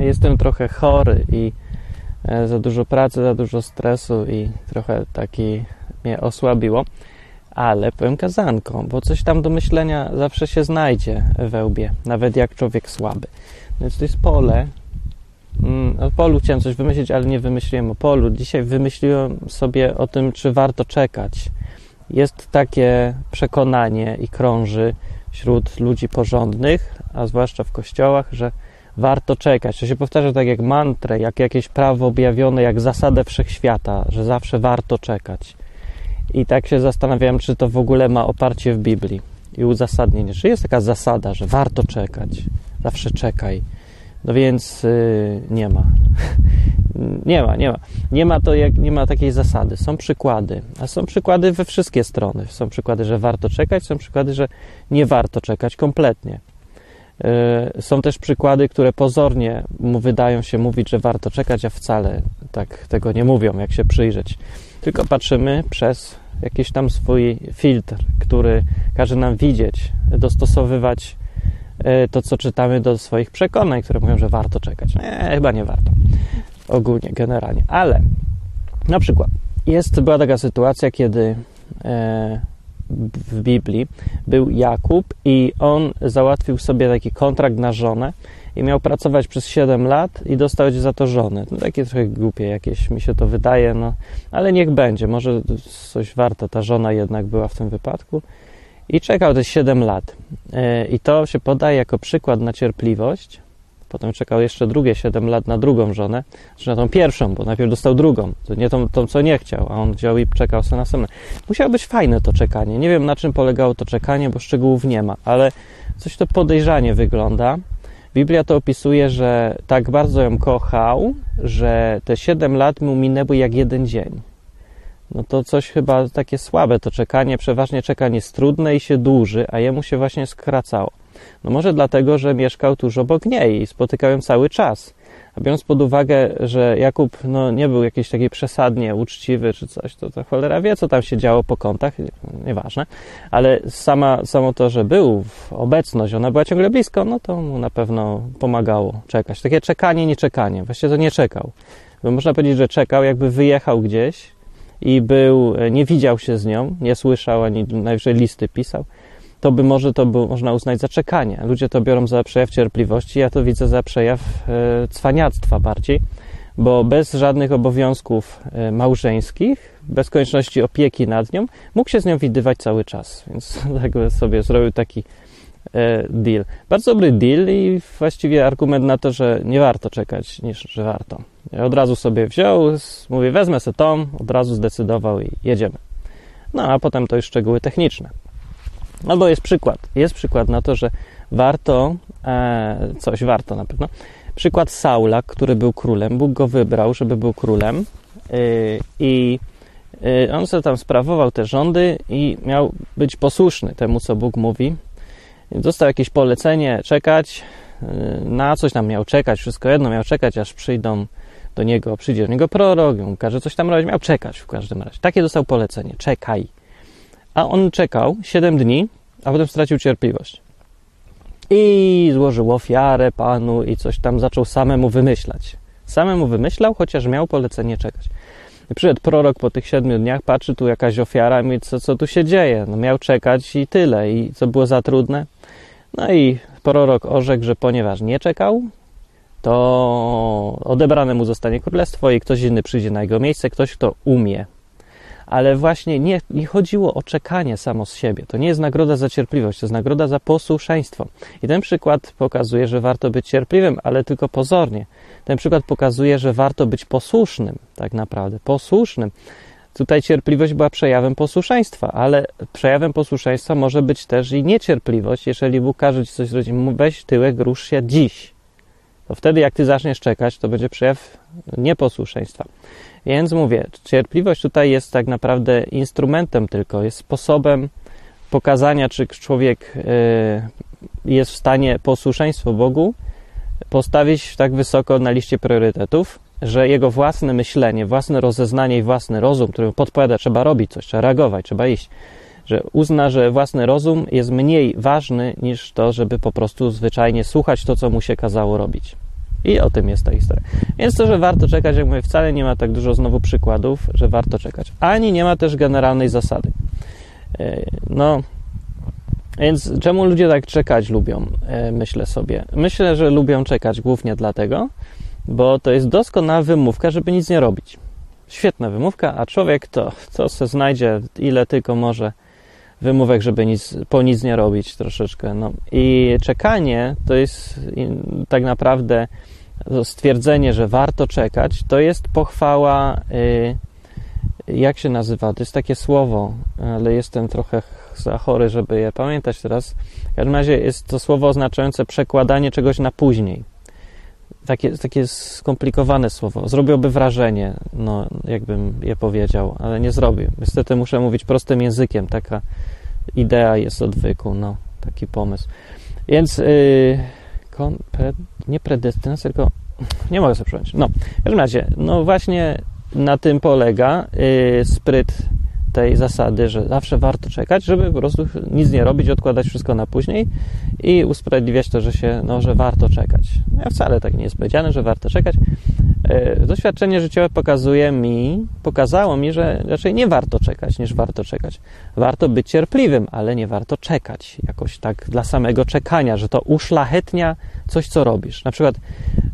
jestem trochę chory i e, za dużo pracy, za dużo stresu i trochę taki mnie osłabiło, ale powiem kazanką, bo coś tam do myślenia zawsze się znajdzie we łbie, nawet jak człowiek słaby. Więc to jest pole. Mm, o polu chciałem coś wymyślić, ale nie wymyśliłem o polu. Dzisiaj wymyśliłem sobie o tym, czy warto czekać. Jest takie przekonanie i krąży wśród ludzi porządnych, a zwłaszcza w kościołach, że warto czekać. To się powtarza tak jak mantrę, jak jakieś prawo objawione, jak zasadę wszechświata, że zawsze warto czekać. I tak się zastanawiałem, czy to w ogóle ma oparcie w Biblii i uzasadnienie. Czy jest taka zasada, że warto czekać, zawsze czekaj. No więc yy, nie ma. nie ma, nie ma. Nie ma to jak nie ma takiej zasady. Są przykłady, a są przykłady we wszystkie strony. Są przykłady, że warto czekać, są przykłady, że nie warto czekać kompletnie. Yy, są też przykłady, które pozornie wydają się mówić, że warto czekać, a wcale tak tego nie mówią, jak się przyjrzeć. Tylko patrzymy przez jakiś tam swój filtr, który każe nam widzieć, dostosowywać yy, to, co czytamy do swoich przekonań, które mówią, że warto czekać. Nie, chyba nie warto. Ogólnie, generalnie. Ale na przykład jest, była taka sytuacja, kiedy e, w Biblii był Jakub i on załatwił sobie taki kontrakt na żonę i miał pracować przez 7 lat i dostać za to żonę. No, takie trochę głupie jakieś mi się to wydaje, no ale niech będzie, może coś warto ta żona jednak była w tym wypadku. I czekał te 7 lat. E, I to się podaje jako przykład na cierpliwość. Potem czekał jeszcze drugie 7 lat na drugą żonę, czy na tą pierwszą, bo najpierw dostał drugą, nie tą, tą co nie chciał, a on wziął i czekał sobie następne. Musiało być fajne to czekanie. Nie wiem na czym polegało to czekanie, bo szczegółów nie ma, ale coś to podejrzanie wygląda. Biblia to opisuje, że tak bardzo ją kochał, że te 7 lat mu minęły jak jeden dzień. No to coś chyba takie słabe to czekanie. Przeważnie czekanie jest trudne i się dłuży, a jemu się właśnie skracało. No może dlatego, że mieszkał tuż obok niej i spotykał ją cały czas. A biorąc pod uwagę, że Jakub no, nie był jakiś taki przesadnie uczciwy czy coś, to, to cholera wie, co tam się działo po kątach, nieważne. Ale sama, samo to, że był, obecność, ona była ciągle blisko, no to mu na pewno pomagało czekać. Takie czekanie, nie czekanie. Właściwie to nie czekał. Bo można powiedzieć, że czekał, jakby wyjechał gdzieś i był, nie widział się z nią, nie słyszał, ani najwyżej listy pisał to by może to by można uznać za czekanie. Ludzie to biorą za przejaw cierpliwości, ja to widzę za przejaw e, cwaniactwa bardziej, bo bez żadnych obowiązków e, małżeńskich, bez konieczności opieki nad nią, mógł się z nią widywać cały czas. Więc jakby sobie zrobił taki e, deal. Bardzo dobry deal i właściwie argument na to, że nie warto czekać, niż że warto. Ja od razu sobie wziął, mówię, wezmę sobie tom, od razu zdecydował i jedziemy. No a potem to już szczegóły techniczne. Albo jest przykład. Jest przykład na to, że warto, e, coś warto na pewno. Przykład Saula, który był królem. Bóg go wybrał, żeby był królem. Y, I y, on sobie tam sprawował te rządy i miał być posłuszny temu, co Bóg mówi. Dostał jakieś polecenie czekać, y, na coś tam miał czekać, wszystko jedno miał czekać, aż przyjdą do niego, przyjdzie do niego prorok, mu każe coś tam robić, miał czekać w każdym razie. Takie dostał polecenie, czekaj. A on czekał 7 dni, a potem stracił cierpliwość. I złożył ofiarę panu i coś tam zaczął samemu wymyślać. Samemu wymyślał, chociaż miał polecenie czekać. I przyszedł prorok po tych siedmiu dniach, patrzy tu jakaś ofiara mówi, co, co tu się dzieje? No miał czekać i tyle. I co było za trudne? No i prorok orzekł, że ponieważ nie czekał, to odebrane mu zostanie królestwo i ktoś inny przyjdzie na jego miejsce, ktoś, kto umie ale właśnie nie, nie chodziło o czekanie samo z siebie. To nie jest nagroda za cierpliwość, to jest nagroda za posłuszeństwo. I ten przykład pokazuje, że warto być cierpliwym, ale tylko pozornie. Ten przykład pokazuje, że warto być posłusznym, tak naprawdę, posłusznym. Tutaj cierpliwość była przejawem posłuszeństwa, ale przejawem posłuszeństwa może być też i niecierpliwość, jeżeli Bóg każe ci coś zrobić, weź tyłek, rusz się dziś. To wtedy, jak ty zaczniesz czekać, to będzie przejaw nieposłuszeństwa. Więc mówię, cierpliwość tutaj jest tak naprawdę instrumentem tylko, jest sposobem pokazania, czy człowiek y, jest w stanie posłuszeństwo Bogu postawić tak wysoko na liście priorytetów, że jego własne myślenie, własne rozeznanie i własny rozum, który podpowiada, trzeba robić coś, trzeba reagować, trzeba iść, że uzna, że własny rozum jest mniej ważny niż to, żeby po prostu zwyczajnie słuchać to, co mu się kazało robić. I o tym jest ta historia. Więc to, że warto czekać, jak mówię, wcale nie ma tak dużo znowu przykładów, że warto czekać. Ani nie ma też generalnej zasady. E, no, więc czemu ludzie tak czekać lubią, e, myślę sobie. Myślę, że lubią czekać głównie dlatego, bo to jest doskonała wymówka, żeby nic nie robić. Świetna wymówka, a człowiek to, to se znajdzie ile tylko może wymówek, żeby nic, po nic nie robić troszeczkę. No. I czekanie to jest tak naprawdę stwierdzenie, że warto czekać, to jest pochwała, y, jak się nazywa? To jest takie słowo, ale jestem trochę za chory, żeby je pamiętać teraz. W każdym razie jest to słowo oznaczające przekładanie czegoś na później. Takie, takie skomplikowane słowo. Zrobiłoby wrażenie, no, jakbym je powiedział, ale nie zrobił. Niestety muszę mówić prostym językiem. Taka idea jest odwyku, no, taki pomysł. Więc yy, nie predestynacja, tylko nie mogę sobie przypomnieć. No, w każdym razie, no właśnie na tym polega yy, spryt tej zasady, że zawsze warto czekać, żeby po prostu nic nie robić, odkładać wszystko na później i usprawiedliwiać to, że się, no, że warto czekać. Ja wcale tak nie jest powiedziane, że warto czekać. E, doświadczenie życiowe pokazuje mi, pokazało mi, że raczej nie warto czekać, niż warto czekać. Warto być cierpliwym, ale nie warto czekać jakoś tak dla samego czekania, że to uszlachetnia coś, co robisz. Na przykład,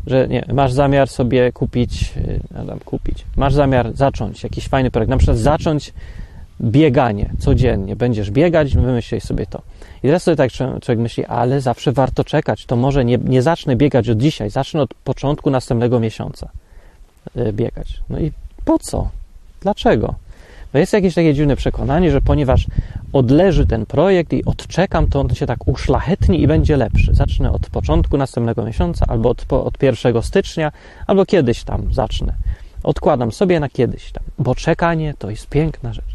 że nie, masz zamiar sobie kupić, e, kupić, masz zamiar zacząć jakiś fajny projekt, na przykład zacząć bieganie codziennie. Będziesz biegać, wymyślij sobie to. I teraz sobie tak człowiek myśli, ale zawsze warto czekać. To może nie, nie zacznę biegać od dzisiaj, zacznę od początku następnego miesiąca e, biegać. No i po co? Dlaczego? To jest jakieś takie dziwne przekonanie, że ponieważ odleży ten projekt i odczekam, to on się tak uszlachetni i będzie lepszy. Zacznę od początku następnego miesiąca, albo od, od 1 stycznia, albo kiedyś tam zacznę. Odkładam sobie na kiedyś tam, bo czekanie to jest piękna rzecz.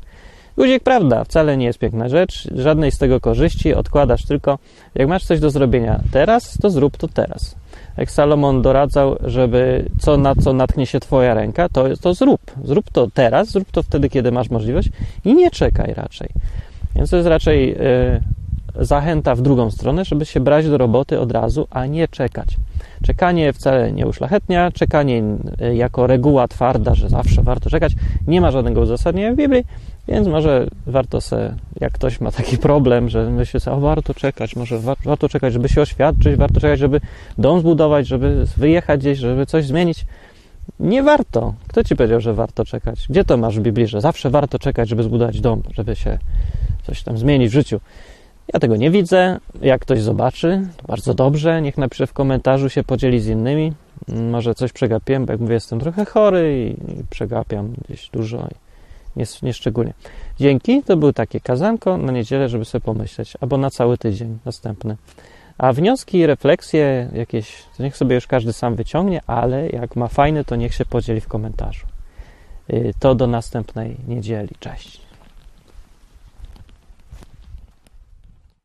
Guzik, prawda, wcale nie jest piękna rzecz, żadnej z tego korzyści, odkładasz tylko, jak masz coś do zrobienia teraz, to zrób to teraz. Jak Salomon doradzał, żeby co na co natknie się Twoja ręka, to, to zrób. Zrób to teraz, zrób to wtedy, kiedy masz możliwość i nie czekaj raczej. Więc to jest raczej yy, zachęta w drugą stronę, żeby się brać do roboty od razu, a nie czekać. Czekanie wcale nie uszlachetnia, czekanie e, jako reguła twarda, że zawsze warto czekać, nie ma żadnego uzasadnienia w Biblii, więc może warto se, jak ktoś ma taki problem, że myśli sobie, o warto czekać, może warto czekać, żeby się oświadczyć, warto czekać, żeby dom zbudować, żeby wyjechać gdzieś, żeby coś zmienić. Nie warto. Kto ci powiedział, że warto czekać? Gdzie to masz w Biblii, że zawsze warto czekać, żeby zbudować dom, żeby się coś tam zmienić w życiu? Ja tego nie widzę. Jak ktoś zobaczy, to bardzo dobrze. Niech napisze w komentarzu, się podzieli z innymi. Może coś przegapiłem, bo jak mówię, jestem trochę chory i przegapiam gdzieś dużo nie, nie szczególnie. Dzięki, to było takie kazanko na niedzielę, żeby sobie pomyśleć, albo na cały tydzień następny. A wnioski refleksje jakieś, to niech sobie już każdy sam wyciągnie, ale jak ma fajne, to niech się podzieli w komentarzu. Y, to do następnej niedzieli. Cześć.